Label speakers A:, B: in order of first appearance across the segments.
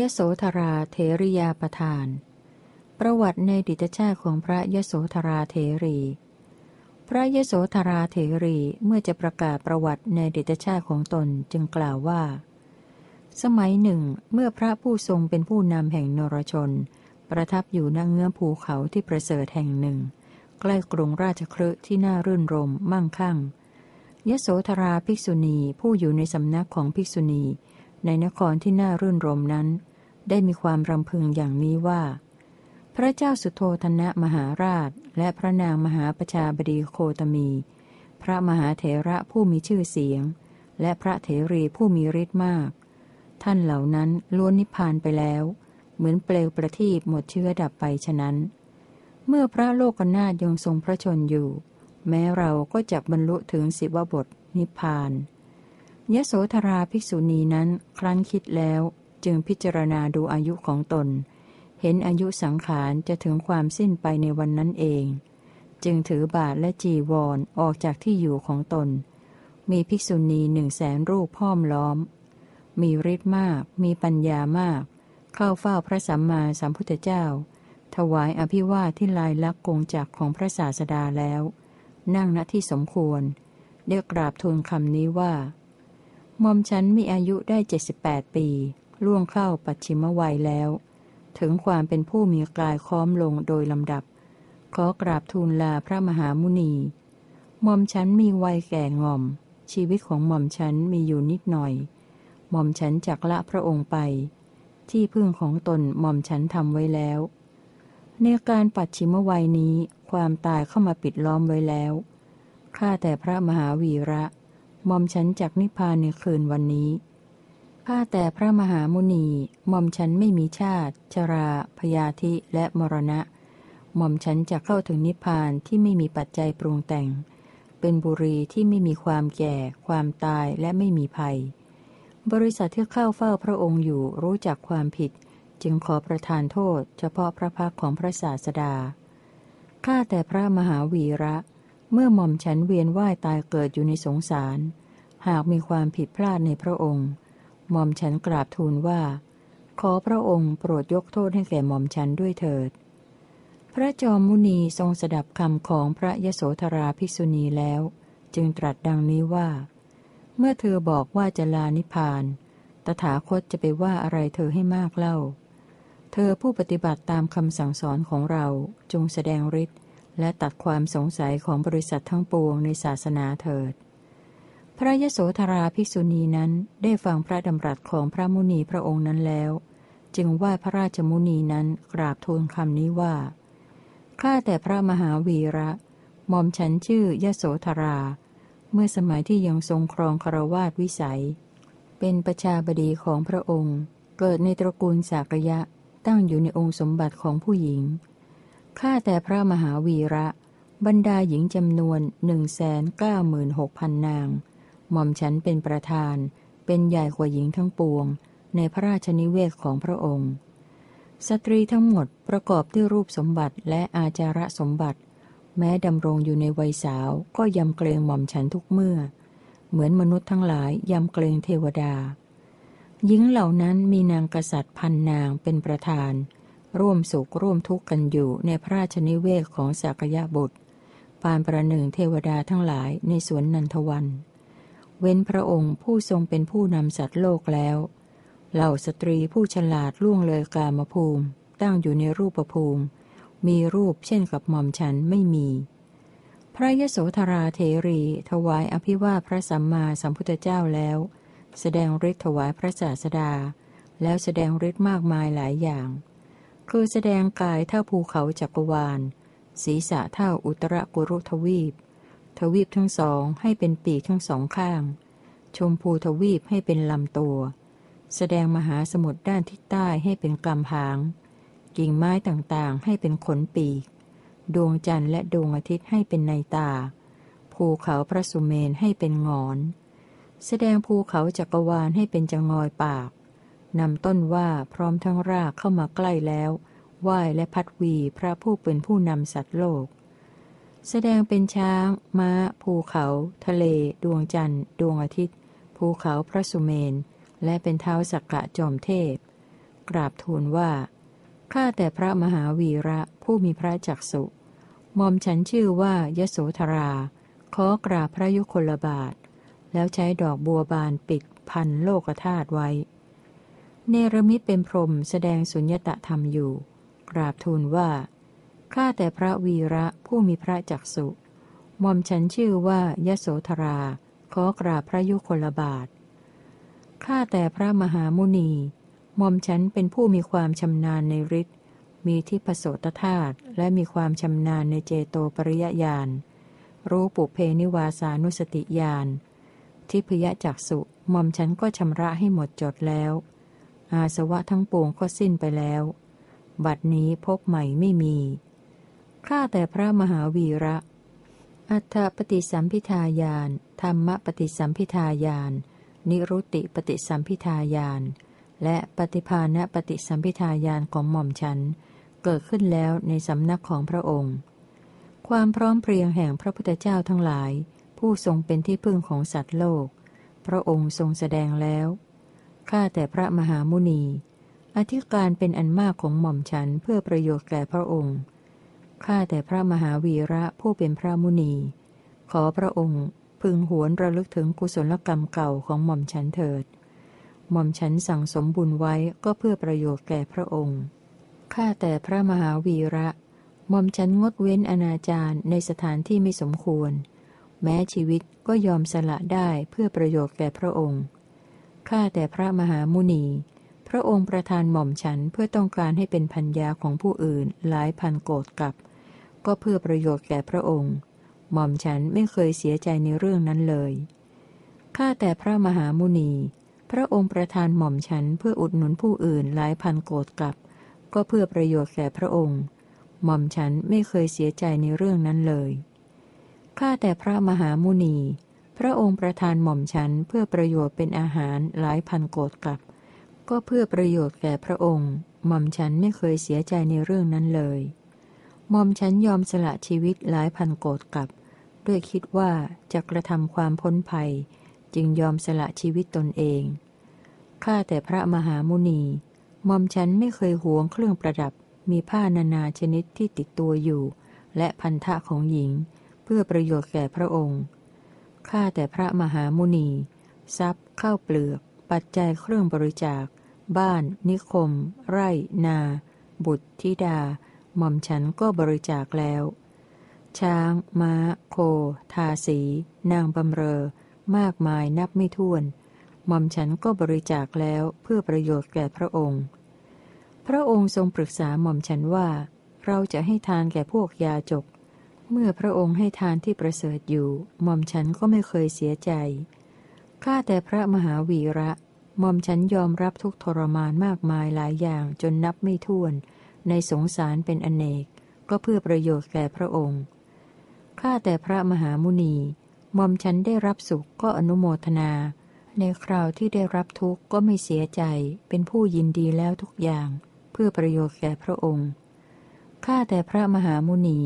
A: ยโสธราเทริยาประทาน ประวัติในดิตชาติของพระยโสธราเทรี พระยโสธราเทรีเมื่อจะประกาศประวัติในดิตชาติของตนจึงกล่าวว่า สมัยหนึ่ง เมื่อพระผู้ทรงเป็นผู้นำแห่งนรชน ประทับอยู่ณเงื้อภูเขาที่ประเสริฐแห่งหนึ่ง ใกล้กรุงราชครืที่น่ารื่นรมมั่งคั่งยโสธราภิกษุณีผู้อยู่ในสำนักของภิกษุณี ในนครที่น่ารื่นรมนั้น ได้มีความรำพึงอย่างนี้ว่า พระเจ้าสุโธธนะมหาราช และพระนางมหาประชาบดีโคตมี พระมหาเถระผู้มีชื่อเสียง และพระเถรีผู้มีฤทธิ์มาก ท่านเหล่านั้นล้วนนิพพานไปแล้ว เหมือนเปลวประทีปหมดเชื้อดับไปฉะนั้น เมื่อพระโลกนาถยังทรงพระชนอยู่ แม้เราก็จะบรรลุถึงสิวบทนิพพาน ยโสธราภิกษุณีนั้นครั้นคิดแล้ว จึงพิจารณาดูอายุของตน เห็นอายุสังขารจะถึงความสิ้นไปในวันนั้นเอง จึงถือบาทและจีวรอออกจากที่อยู่ของตน มีภิกษุณีหนึ่งแสนรูปพ้อมล้อม มีฤทธิ์มาก มีปัญญามาก เข้าเฝ้าพระสัมมาสัมพุทธเจ้า ถวายอภิวาทที่ลายลักษ์กงจักของพระศาสดาแล้ว นั่งณที่สมควรเรียกกราบทูลคำนี้ว่า ม่อมฉันมีอายุได้เจ็ดสิบแปดปี ล่วงเข้าปัจฉิมวัยแล้ว ถึงความเป็นผู้มีกายค้อมลงโดยลำดับ ขอกราบทูลลาพระมหามุนีหม่อมฉันมีวัยแก่ง่อม ชีวิตของหม่อมฉันมีอยู่นิดหน่อยหม่อมฉันจักละพระองค์ไป ที่พึ่งของตนหม่อมฉันทำไว้แล้ว ในการปัจฉิมวัยนี้ความตายเข้ามาปิดล้อมไว้แล้วข้าแต่พระมหาวีระ หม่อมฉันจากนิพพานในคืนวันนี้ ข้าแต่พระมหามุนี หม่อมฉันไม่มีชาติ ชรา พยาธิ และมรณะ หม่อมฉันจะเข้าถึงนิพพานที่ไม่มีปัจจัยปรุงแต่ง เป็นบุรีที่ไม่มีความแก่ ความตาย และไม่มีภัย บริษัทที่เข้าเฝ้าพระองค์อยู่รู้จักความผิด จึงขอประทานโทษ เฉพาะพระพักของพระศาสดา ข้าแต่พระมหาวีระ เมื่อหม่อมฉันเวียนว่ายตายเกิดอยู่ในสงสาร หากมีความผิดพลาดในพระองค์ หม่อมฉันกราบทูลว่า ขอพระองค์โปรดยกโทษให้แก่หม่อมฉันด้วยเถิด พระจอมมุนีทรงสดับคำของพระยโสธราภิกษุณีแล้ว จึงตรัสดังนี้ว่า เมื่อเธอบอกว่าจะลานิพาน ตถาคตจะไปว่าอะไรเธอให้มากเล่า เธอผู้ปฏิบัติตามคำสั่งสอนของเราจงแสดงฤทธิ์ และตัดความสงสัยของบริษัททั้งปวงในศาสนาเถิด พระยโสธราภิกษุณีนั้นได้ฟังพระดำรัสของพระมุนีพระองค์นั้นแล้ว จึงว่าพระราชมุนีนั้นกราบทูลคำนี้ว่า ข้าแต่พระมหาวีระหม่อมฉันชื่อยโสธรา เมื่อสมัยที่ยังทรงครองคารวาสวิสัย เป็นประชาบดีของพระองค์ เกิดในตระกูลสากยะตั้งอยู่ในองค์สมบัติของผู้หญิง ข้าแต่พระมหาวีระ บรรดาหญิงจำนวนหนึ่งแสนเก้าหมื่นหกพันนาง หม่อมฉันเป็นประธาน เป็นใหญ่กว่าหญิงทั้งปวง ในพระราชนิเวศของพระองค์ สตรีทั้งหมดประกอบด้วยรูปสมบัติและอาจาระสมบัติ แม้ดำรงอยู่ในวัยสาวก็ยำเกรงหม่อมฉันทุกเมื่อ เหมือนมนุษย์ทั้งหลายยำเกรงเทวดา หญิงเหล่านั้นมีนางกษัตริย์พันนางเป็นประธาน ร่วมสุขร่วมทุกข์กันอยู่ในพระราชนิเวศของสักยะบุตร ปานประหนึ่งเทวดาทั้งหลายในสวนนันทวัน เว้นพระองค์ผู้ทรงเป็นผู้นำสัตว์โลกแล้ว เหล่าสตรีผู้ฉลาดล่วงเลยกามภูมิ ตั้งอยู่ในรูปภูมิ มีรูปเช่นกับหม่อมฉันไม่มี พระยโสธราเทรี ถวายอภิวาพระสัมมาสัมพุทธเจ้าแล้ว แสดงฤทธิ์ถวายพระศาสดา แล้วแสดงฤทธิ์มากมายหลายอย่าง คือแสดงกายเท่าภูเขาจักรวาล ศีรษะเท่าอุตรกุรุทวีป ทวีปทั้งสองให้เป็นปีกทั้งสองข้าง ชมพูทวีปให้เป็นลำตัว แสดงมหาสมุทรด้านทิศใต้ให้เป็นกำหาง กิ่งไม้ต่างๆให้เป็นขนปีก ดวงจันทร์และดวงอาทิตย์ให้เป็นในตา ภูเขาพระสุเมนให้เป็นงอน แสดงภูเขาจักรวาลให้เป็นจงอยปาก นำต้นว่าพร้อมทั้งรากเข้ามาใกล้แล้วไหว้และพัดวีพระผู้เป็นผู้นำสัตว์โลก แสดงเป็นช้าง ม้า ภูเขา ทะเล ดวงจันทร์ ดวงอาทิตย์ ภูเขาพระสุเมน และเป็นเท้าสักกะจอมเทพ กราบทูลว่า ข้าแต่พระมหาวีระผู้มีพระจักสุมอมฉันชื่อว่ายโสธรา ขอกราบพระยุคลบาท แล้วใช้ดอกบัวบานปิดพันโลกธาตุไว้ เนรมิตเป็นพรมแสดงสุญญตธรรมอยู่ กราบทูลว่า ข้าแต่พระวีระผู้มีพระจักสุหมอมฉันชื่อว่ายโสธรา ขอกราบพระยุคลบาท ข้าแต่พระมหามุนี หม่อมฉันเป็นผู้มีความชำนาญในฤทธิ์ มีทิพโสตธาตุและมีความชำนาญในเจโตปริยญาณ รู้ปุเพนิวาสานุสติญาณ ทิพยจักสุหม่อมฉันก็ชำระให้หมดจดแล้ว อาสวะทั้งปวงก็สิ้นไปแล้ว บัดนี้พบใหม่ไม่มี ข้าแต่พระมหาวีระ อัฏฐปฏิสัมพิทายานธรรมปฏิสัมพิทายานนิรุติปฏิสัมพิทายานและปฏิภาณปฏิสัมพิทายานของหม่อมฉัน เกิดขึ้นแล้วในสำนักของพระองค์ ความพร้อมเพรียงแห่งพระพุทธเจ้าทั้งหลาย ผู้ทรงเป็นที่พึ่งของสัตว์โลก พระองค์ทรงแสดงแล้ว ข้าแต่พระมหามุนี อธิการเป็นอันมากของหม่อมฉันเพื่อประโยชน์แก่พระองค์ ข้าแต่พระมหาวีระผู้เป็นพระมุนี ขอพระองค์พึงหวนระลึกถึงกุศลกรรมเก่าของหม่อมฉันเถิด หม่อมฉันสั่งสมบุญไว้ก็เพื่อประโยชน์แก่พระองค์ ข้าแต่พระมหาวีระ หม่อมฉันงดเว้นอนาจารในสถานที่ไม่สมควร แม้ชีวิตก็ยอมสละได้เพื่อประโยชน์แก่พระองค์ ข้าแต่พระมหามุนี พระองค์ประทานหม่อมฉันเพื่อต้องการให้เป็นพัญญาของผู้อื่นหลายพันโกดกับ ก็เพื่อประโยชน์แก่พระองค์ หม่อมฉันไม่เคยเสียใจในเรื่องนั้นเลย ข้าแต่พระมหามุนี พระองค์ประทานหม่อมฉันเพื่ออุดหนุนผู้อื่นหลายพันโกดกับ ก็เพื่อประโยชน์แก่พระองค์ หม่อมฉันไม่เคยเสียใจในเรื่องนั้นเลย ข้าแต่พระมหามุนี พระองค์ประทานหม่อมฉันเพื่อประโยชน์เป็นอาหารหลายพันโกดกับ ก็เพื่อประโยชน์แก่พระองค์ หม่อมฉันไม่เคยเสียใจในเรื่องนั้นเลย หม่อมฉันยอมสละชีวิตหลายพันโกดกับ ด้วยคิดว่าจะกระทำความพ้นภัย จึงยอมสละชีวิตตนเอง ข้าแต่พระมหามุนี หม่อมฉันไม่เคยหวงเครื่องประดับ มีผ้านานาชนิดที่ติดตัวอยู่ และพันธะของหญิง เพื่อประโยชน์แก่พระองค์ ข้าแต่พระมหามุนี ทรัพย์ข้าวเปลือก ปัจจัยเครื่องบริจาค บ้าน นิคม ไร่ นา บุตรธิดา หม่อมฉันก็บริจาคแล้ว ช้าง ม้า โค ทาสี นางบำเรอ มากมายนับไม่ถ้วน หม่อมฉันก็บริจาคแล้วเพื่อประโยชน์แก่พระองค์ พระองค์ทรงปรึกษาหม่อมฉันว่า เราจะให้ทานแก่พวกยาจก เมื่อพระองค์ให้ทานที่ประเสริฐอยู่ หม่อมฉันก็ไม่เคยเสียใจ ข้าแต่พระมหาวีระ หม่อมฉันยอมรับทุกทรมานมากมายหลายอย่างจนนับไม่ถ้วน ในสงสารเป็นอเนก ก็เพื่อประโยชน์แก่พระองค์ ข้าแต่พระมหามุนี หม่อมฉันได้รับสุขก็อนุโมทนา ในคราวที่ได้รับทุกข์ก็ไม่เสียใจ เป็นผู้ยินดีแล้วทุกอย่าง เพื่อประโยชน์แก่พระองค์ ข้าแต่พระมหามุนี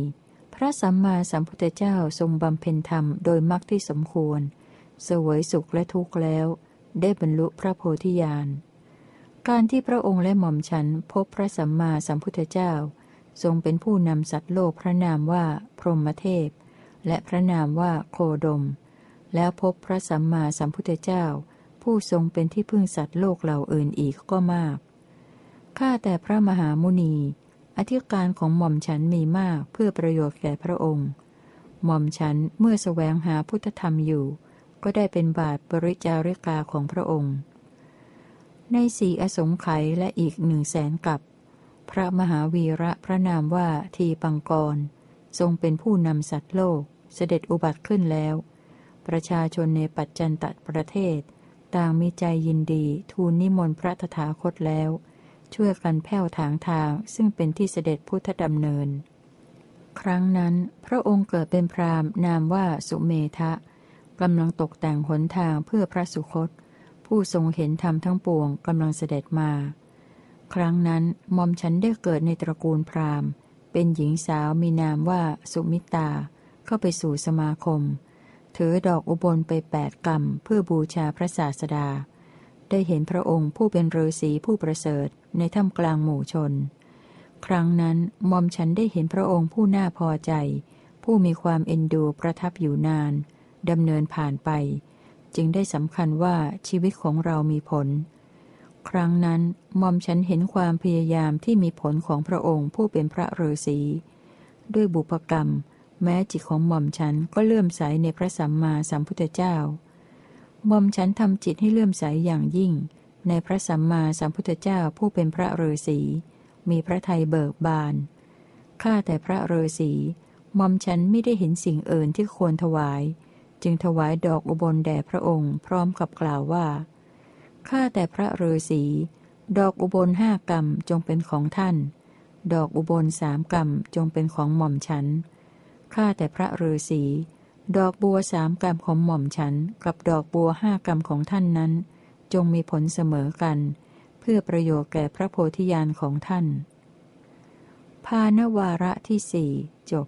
A: พระสัมมาสัมพุทธเจ้าทรงบำเพ็ญธรรมโดยมรรคที่สมควร เสวยสุขและทุกข์แล้ว ได้บรรลุพระโพธิญาณ การที่พระองค์และหม่อมฉันพบพระสัมมาสัมพุทธเจ้า ทรงเป็นผู้นำสัตว์โลกพระนามว่าพรหมเทพ และพระนามว่าโคดม แล้วพบพระสัมมาสัมพุทธเจ้า ผู้ทรงเป็นที่พึ่งสัตว์โลกเหล่าอื่นอีกก็มาก ข้าแต่พระมหามุนี อธิการของหม่อมฉันมีมากเพื่อประโยชน์แก่พระองค์ หม่อมฉันเมื่อสแสวงหาพุทธธรรมอยู่ ก็ได้เป็นบาทบริจาริกาของพระองค์ ในสี่อสงไขยและอีกหนึ่งแสนกับ พระมหาวีระพระนามว่าทีปังกร ทรงเป็นผู้นำสัตว์โลก เสด็จอุบัติขึ้นแล้ว ประชาชนในปัจจันตประเทศ ต่างมีใจยินดีทูลนิมนต์พระตถาคตแล้ว ช่วยกันแผ่วถางทางซึ่งเป็นที่เสด็จพุทธดำเนิน ครั้งนั้นพระองค์เกิดเป็นพรามนามว่าสุเมทะกำลังตกแต่งหนทางเพื่อพระสุคต ผู้ทรงเห็นธรรมทั้งปวงกำลังเสด็จมา ครั้งนั้นมอมฉันได้เกิดในตระกูลพราหมณ์ เป็นหญิงสาวมีนามว่าสุมิตา เข้าไปสู่สมาคม ถือดอกอุบลไปแปดกรรมเพื่อบูชาพระศาสดา ได้เห็นพระองค์ผู้เป็นฤาษีผู้ประเสริฐในถ้ำกลางหมู่ชน ครั้งนั้นมอมฉันได้เห็นพระองค์ผู้น่าพอใจ ผู้มีความเอ็นดูประทับอยู่นานดำเนินผ่านไป จึงได้สำคัญว่าชีวิตของเรามีผล ครั้งนั้นมอมฉันเห็นความพยายามที่มีผลของพระองค์ผู้เป็นพระฤาษีด้วยบุพกรรม แม้จิตของหม่อมฉันก็เลื่อมใสในพระสัมมาสัมพุทธเจ้า มอมฉันทำจิตให้เลื่อมใสอย่างยิ่ง ในพระสัมมาสัมพุทธเจ้าผู้เป็นพระฤาษีมีพระทัยเบิกบาน ข้าแต่พระฤาษีมอมฉันไม่ได้เห็นสิ่งเอื่นที่ควรถวาย จึงถวายดอกอุบลแด่พระองค์ พร้อมกับกล่าวว่า ข้าแต่พระฤาษีดอกอุบลห้ากรรมจงเป็นของท่าน ดอกอุบลสามกรรมจงเป็นของหม่อมฉัน ข้าแต่พระฤาษี ดอกบัวสามกรรมของหม่อมฉันกับดอกบัวห้ากรรมของท่านนั้น จงมีผลเสมอกัน เพื่อประโยชน์แก่พระโพธิญาณของท่านพานวาระที่สี่จบ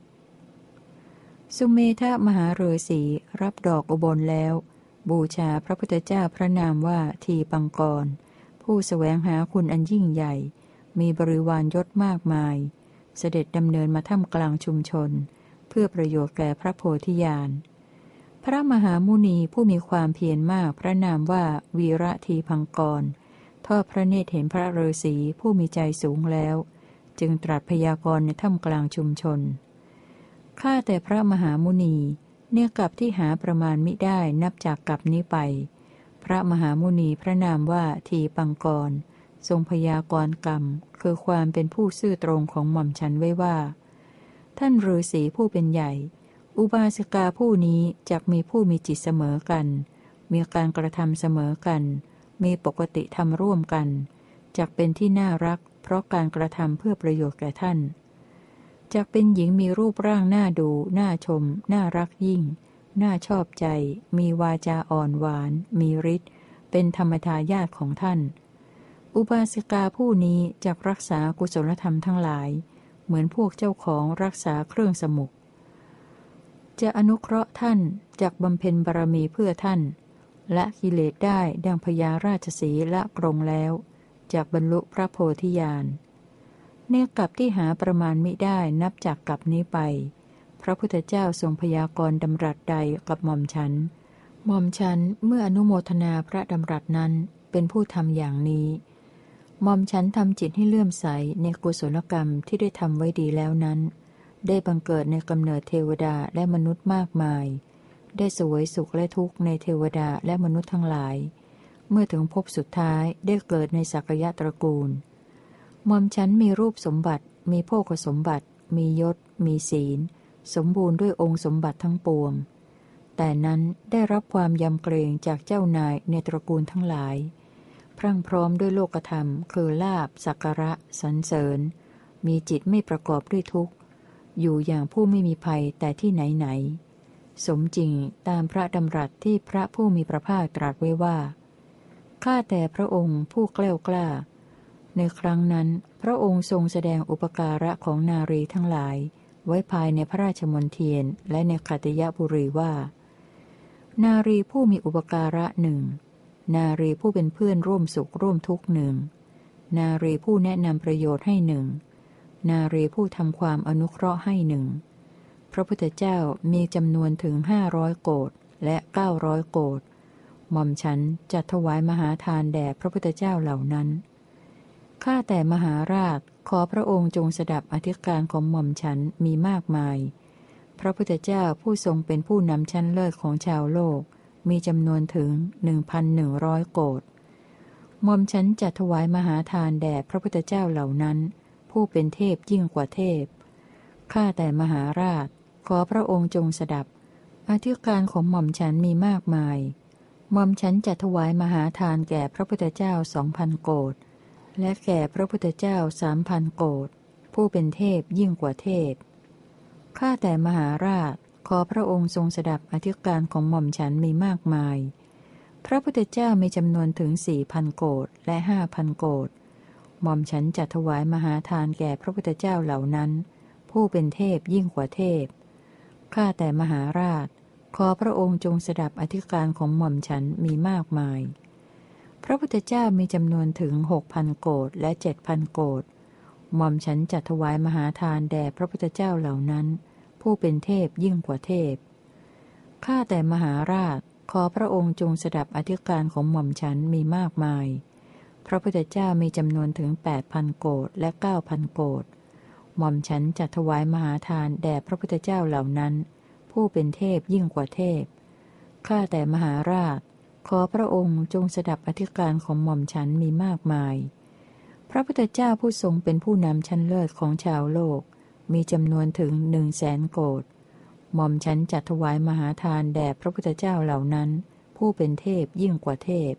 A: สุเมธามหาฤาษีรับดอกอุบลแล้ว บูชาพระพุทธเจ้าพระนามว่าทีปังกร ผู้สแสวงหาคุณอันยิ่งใหญ่ มีบริวารยศมากมาย เสด็จดำเนินมาท่ามกลางชุมชน เพื่อประโยชน์แก่พระโพธิญาณ พระมหามุนีผู้มีความเพียรมากพระนามว่าวีระทีพังกรทอดพระเนตรเห็นพระฤาษีผู้มีใจสูงแล้ว จึงตรัสพยากรณ์ในถ้ำกลางชุมชน ข้าแต่พระมหามุนี เนี่ยกลับที่หาประมาณมิได้นับจากกลับนี้ไป พระมหามุนีพระนามว่าทีปังกร ทรงพยากรณ์กรรม คือความเป็นผู้ซื่อตรงของหม่อมฉันไว้ว่า ท่านฤาษีผู้เป็นใหญ่ อุบาสิกาผู้นี้จะมีผู้มีจิตเสมอกัน มีการกระทำเสมอกัน มีปกติทำร่วมกันจะเป็นที่น่ารัก เพราะการกระทำเพื่อประโยชน์แก่ท่านจะเป็นหญิงมีรูปร่างน่าดูน่าชม น่ารักยิ่ง น่าชอบใจ มีวาจาอ่อนหวาน มีฤทธิ์เป็นธรรมทายาทของท่าน อุบาสิกาผู้นี้จะรักษากุศลธรรมทั้งหลาย เหมือนพวกเจ้าของรักษาเครื่องสมุก จะอนุเคราะห์ท่านจากบำเพ็ญบารมีเพื่อท่าน และกิเลสได้ดังพญาราชสีละกรงแล้วจากบรรลุพระโพธิญาณเนกลับที่หาประมาณมิได้นับจากกลับนี้ไป พระพุทธเจ้าทรงพยากรณ์ดำรัสใดกับหม่อมฉันหม่อมฉันเมื่ออนุโมทนาพระดำรัสนั้นเป็นผู้ทำอย่างนี้ มอมฉันทำจิตให้เลื่อมใสในกุศลกรรมที่ได้ทำไว้ดีแล้วนั้น ได้บังเกิดในกำเนิดเทวดาและมนุษย์มากมาย ได้สวยสุขและทุกข์ในเทวดาและมนุษย์ทั้งหลาย เมื่อถึงพบสุดท้ายได้เกิดในสักยะตระกูลมอมฉันมีรูปสมบัติ มีโภคสมบัติ มียศ มีศีล สมบูรณ์ด้วยองค์สมบัติทั้งปวง แต่นั้นได้รับความยำเกรงจากเจ้านายในตระกูลทั้งหลาย พรั่งพร้อมด้วยโลกธรรม คือลาบสักระสันเสริญ มีจิตไม่ประกอบด้วยทุกข์ อยู่อย่างผู้ไม่มีภัยแต่ที่ไหนไหน สมจริงตามพระดำรัสที่พระผู้มีพระภาคตรัสไว้ว่าข้าแต่พระองค์ผู้กล้ากล้า ในครั้งนั้น พระองค์ทรงแสดงอุปการะของนารีทั้งหลาย ไว้ภายในพระราชมนเทียนและในขัตยบุรีว่า นารีผู้มีอุปการะหนึ่ง นารีผู้เป็นเพื่อนร่วมสุขร่วมทุกข์หนึ่ง นารีผู้แนะนำประโยชน์ให้หนึ่ง นารีผู้ทำความอนุเคราะห์ให้หนึ่ง พระพุทธเจ้ามีจำนวนถึงห้าร้อยโกดและเก้าร้อยโกดหม่อมฉันจะถวายมหาทานแด่พระพุทธเจ้าเหล่านั้น ข้าแต่มหาราชขอพระองค์จงสดับอธิการของหม่อมฉันมีมากมาย พระพุทธเจ้าผู้ทรงเป็นผู้นำชั้นเลิศของชาวโลก มีจำนวนถึงหนึ่งพันหนึ่งร้อยโกดมอมฉันจะถวายมหาทานแด่พระพุทธเจ้าเหล่านั้น ผู้เป็นเทพยิ่งกว่าเทพ ข้าแต่มหาราช ขอพระองค์จงสดับ อธิการของหม่อมฉันมีมากมาย หม่อมฉันจะถวายมหาทานแก่พระพุทธเจ้าสองพันโกดและแก่พระพุทธเจ้าสามพันโกดผู้เป็นเทพยิ่งกว่าเทพ ข้าแต่มหาราช ขอพระองค์ทรงสดับอธิการของหม่อมฉันมีมากมาย พระพุทธเจ้ามีจำนวนถึงสี่พันโกดและห้าพันโกดหม่อมฉันจะถวายมหาทานแก่พระพุทธเจ้าเหล่านั้น ผู้เป็นเทพยิ่งกว่าเทพ ข้าแต่มหาราช ขอพระองค์จงสดับอธิการของหม่อมฉันมีมากมาย พระพุทธเจ้ามีจำนวนถึงหกพันโกดและเจ็ดพันโกดหม่อมฉันจัดถวายมหาทานแด่พระพุทธเจ้าเหล่านั้น ผู้เป็นเทพยิ่งกว่าเทพ ข้าแต่มหาราช ขอพระองค์จงสดับอธิการของหม่อมฉันมีมากมาย พระพุทธเจ้ามีจำนวนถึงแปดพันโกดและเก้าพันโกดหม่อมฉันจัดถวายมหาทานแด่พระพุทธเจ้าเหล่านั้น ผู้เป็นเทพยิ่งกว่าเทพ ข้าแต่มหาราช ขอพระองค์จงสดับอธิการของหม่อมฉันมีมากมาย พระพุทธเจ้าผู้ทรงเป็นผู้นำชั้นเลิศของชาวโลก มีจำนวนถึงหนึ่งแสนโกดหม่อมฉันจัดถวายมหาทานแด่พระพุทธเจ้าเหล่านั้น ผู้เป็นเทพยิ่งกว่าเทพ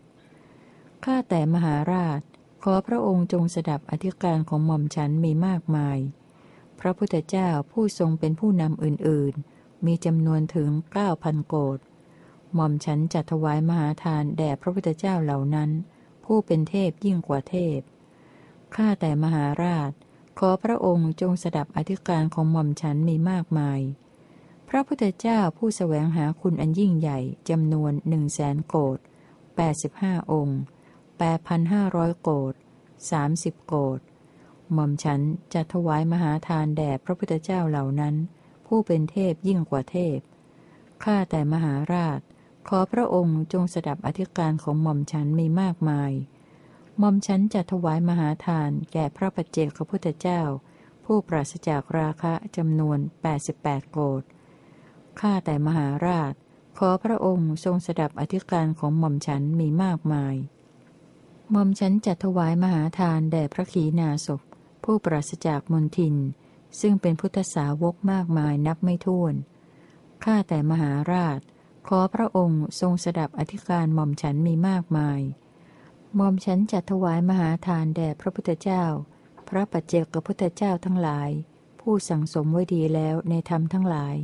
A: ข้าแต่มหาราช ขอพระองค์จงสดับอธิการของหม่อมฉันมีมากมาย พระพุทธเจ้าผู้ทรงเป็นผู้นำอื่นๆ มีจำนวนถึงเก้าพันโกดหม่อมฉันจัดถวายมหาทานแด่พระพุทธเจ้าเหล่านั้น ผู้เป็นเทพยิ่งกว่าเทพ ข้าแต่มหาราช ขอพระองค์จงสดับอธิการของหม่อมฉันมีมากมาย พระพุทธเจ้าผู้สแสวงหาคุณอันยิ่งใหญ่จำนวนหนึ่งแสนโกดแปดสิบห้าองค์แปดพันห้าร้อยโกดสามสิบโกดหม่อมฉันจะถวายมหาทานแด่พระพุทธเจ้าเหล่านั้น ผู้เป็นเทพยิ่งกว่าเทพ ข้าแต่มหาราช ขอพระองค์จงสดับอธิการของหม่อมฉันมีมากมาย ม่อมฉันจะถวายมหาทานแก่พระปัจเจกพุทธเจ้า ผู้ปราศจากราคะจำนวน 88 โกดข้าแต่มหาราช ขอพระองค์ทรงสดับอธิการของหม่อมฉันมีมากมายหม่อมฉันจะถวายมหาทานแด่พระขีณาสพผู้ปราศจากมนทิน ซึ่งเป็นพุทธสาวกมากมายนับไม่ถ้วน ข้าแต่มหาราช ขอพระองค์ทรงสดับอธิการหม่อมฉันมีมากมาย ม่อมฉันจะถวายมหาทานแด่พระพุทธเจ้า พระปัจเจกพุทธเจ้าทั้งหลาย ผู้สั่งสมไว้ดีแล้วในธรรมทั้งหลาย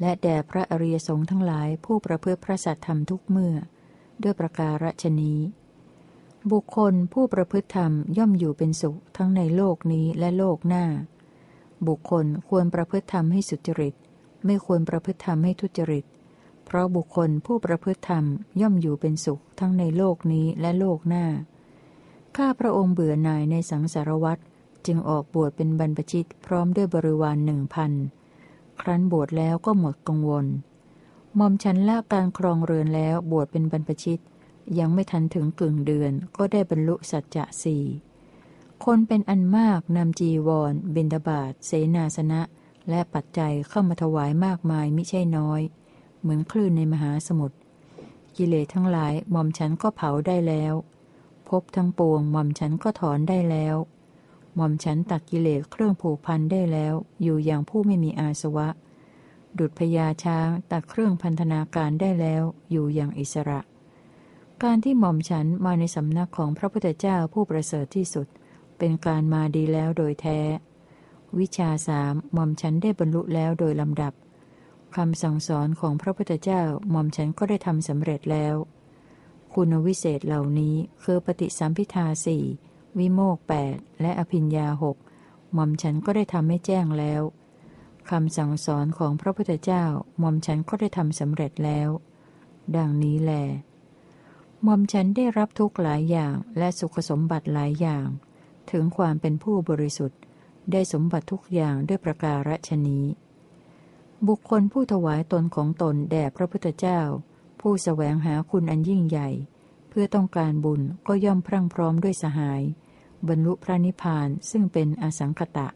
A: และแด่พระอริยสงฆ์ทั้งหลายผู้ประพฤติพระสัตธรรมทุกเมื่อ ด้วยประการฉนี้ บุคคลผู้ประพฤติธรรมย่อมอยู่เป็นสุขทั้งในโลกนี้และโลกหน้า บุคคลควรประพฤติธรรมให้สุจริต ไม่ควรประพฤติธรรมให้ทุจริต เพราะบุคคลผู้ประพฤติธรรมย่อมอยู่เป็นสุขทั้งในโลกนี้และโลกหน้า ข้าพระองค์เบื่อหน่ายในสังสารวัตรจึงออกบวชเป็นบรรพชิตพร้อมด้วยบริวารหนึ่งพันครั้นบวชแล้วก็หมดกังวลมอมฉันละการครองเรือนแล้วบวชเป็นบรรพชิต ยังไม่ทันถึงกึ่งเดือนก็ได้บรรลุสัจจะสี่คนเป็นอันมากนำจีวร บินดาบาตเสนาสนะ และปัจจัยเข้ามาถวายมากมายมิใช่น้อย เหมือนคลื่นในมหาสมุทรกิเลสทั้งหลายหม่อมฉันก็เผาได้แล้วพบทั้งปวงหม่อมฉันก็ถอนได้แล้วหม่อมฉันตัดกิเลสเครื่องผูกพันได้แล้ว อยู่อย่างผู้ไม่มีอาสวะ ดุดพญาช้างตัดเครื่องพันธนาการได้แล้วอยู่อย่างอิสระ การที่หม่อมฉันมาในสำนักของพระพุทธเจ้าผู้ประเสริฐที่สุด เป็นการมาดีแล้วโดยแท้ วิชาสามหม่อมฉันได้บรรลุแล้วโดยลำดับ คำสั่งสอนของพระพุทธเจ้าหม่อมฉันก็ได้ทำสำเร็จแล้ว คุณวิเศษเหล่านี้คือปฏิสัมพิทาสี่วิโมกแปดและอภิญญาหกหม่อมฉันก็ได้ทำให้แจ้งแล้วคำสั่งสอนของพระพุทธเจ้าหม่อมฉันก็ได้ทำสำเร็จแล้ว ดังนี้และมอมฉันได้รับทุกหลายอย่างและสุขสมบัติหลายอย่าง ถึงความเป็นผู้บริสุทธิ์ ได้สมบัติทุกอย่างด้วยประการฉนี้ บุคคลผู้ถวายตนของตนแด่พระพุทธเจ้า ผู้สแสวงหาคุณอันยิ่งใหญ่ เพื่อต้องการบุญก็ย่อมพรั่งพร้อมด้วยสหาย บรรลุพระนิพพานซึ่งเป็นอสังคตะ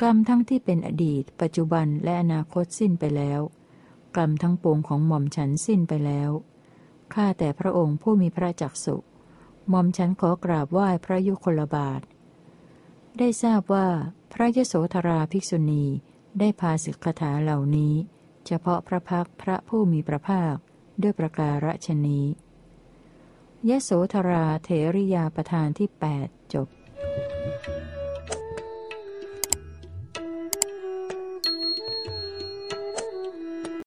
A: กรรมทั้งที่เป็นอดีต ปัจจุบันและอนาคตสิ้นไปแล้ว กรรมทั้งปวงของหม่อมฉันสิ้นไปแล้วข้าแต่พระองค์ผู้มีพระจักสุหม่อมฉันขอกราบไหว้พระยุคลบาท ได้ทราบว่าพระยโสธราภิกษุณี ได้พาสิกขาเหล่านี้ เฉพาะพระพักพระผู้มีพระภาคด้วยประการฉนี้ยโสธราเถริยาประธานที่ 8 จบ Thank you.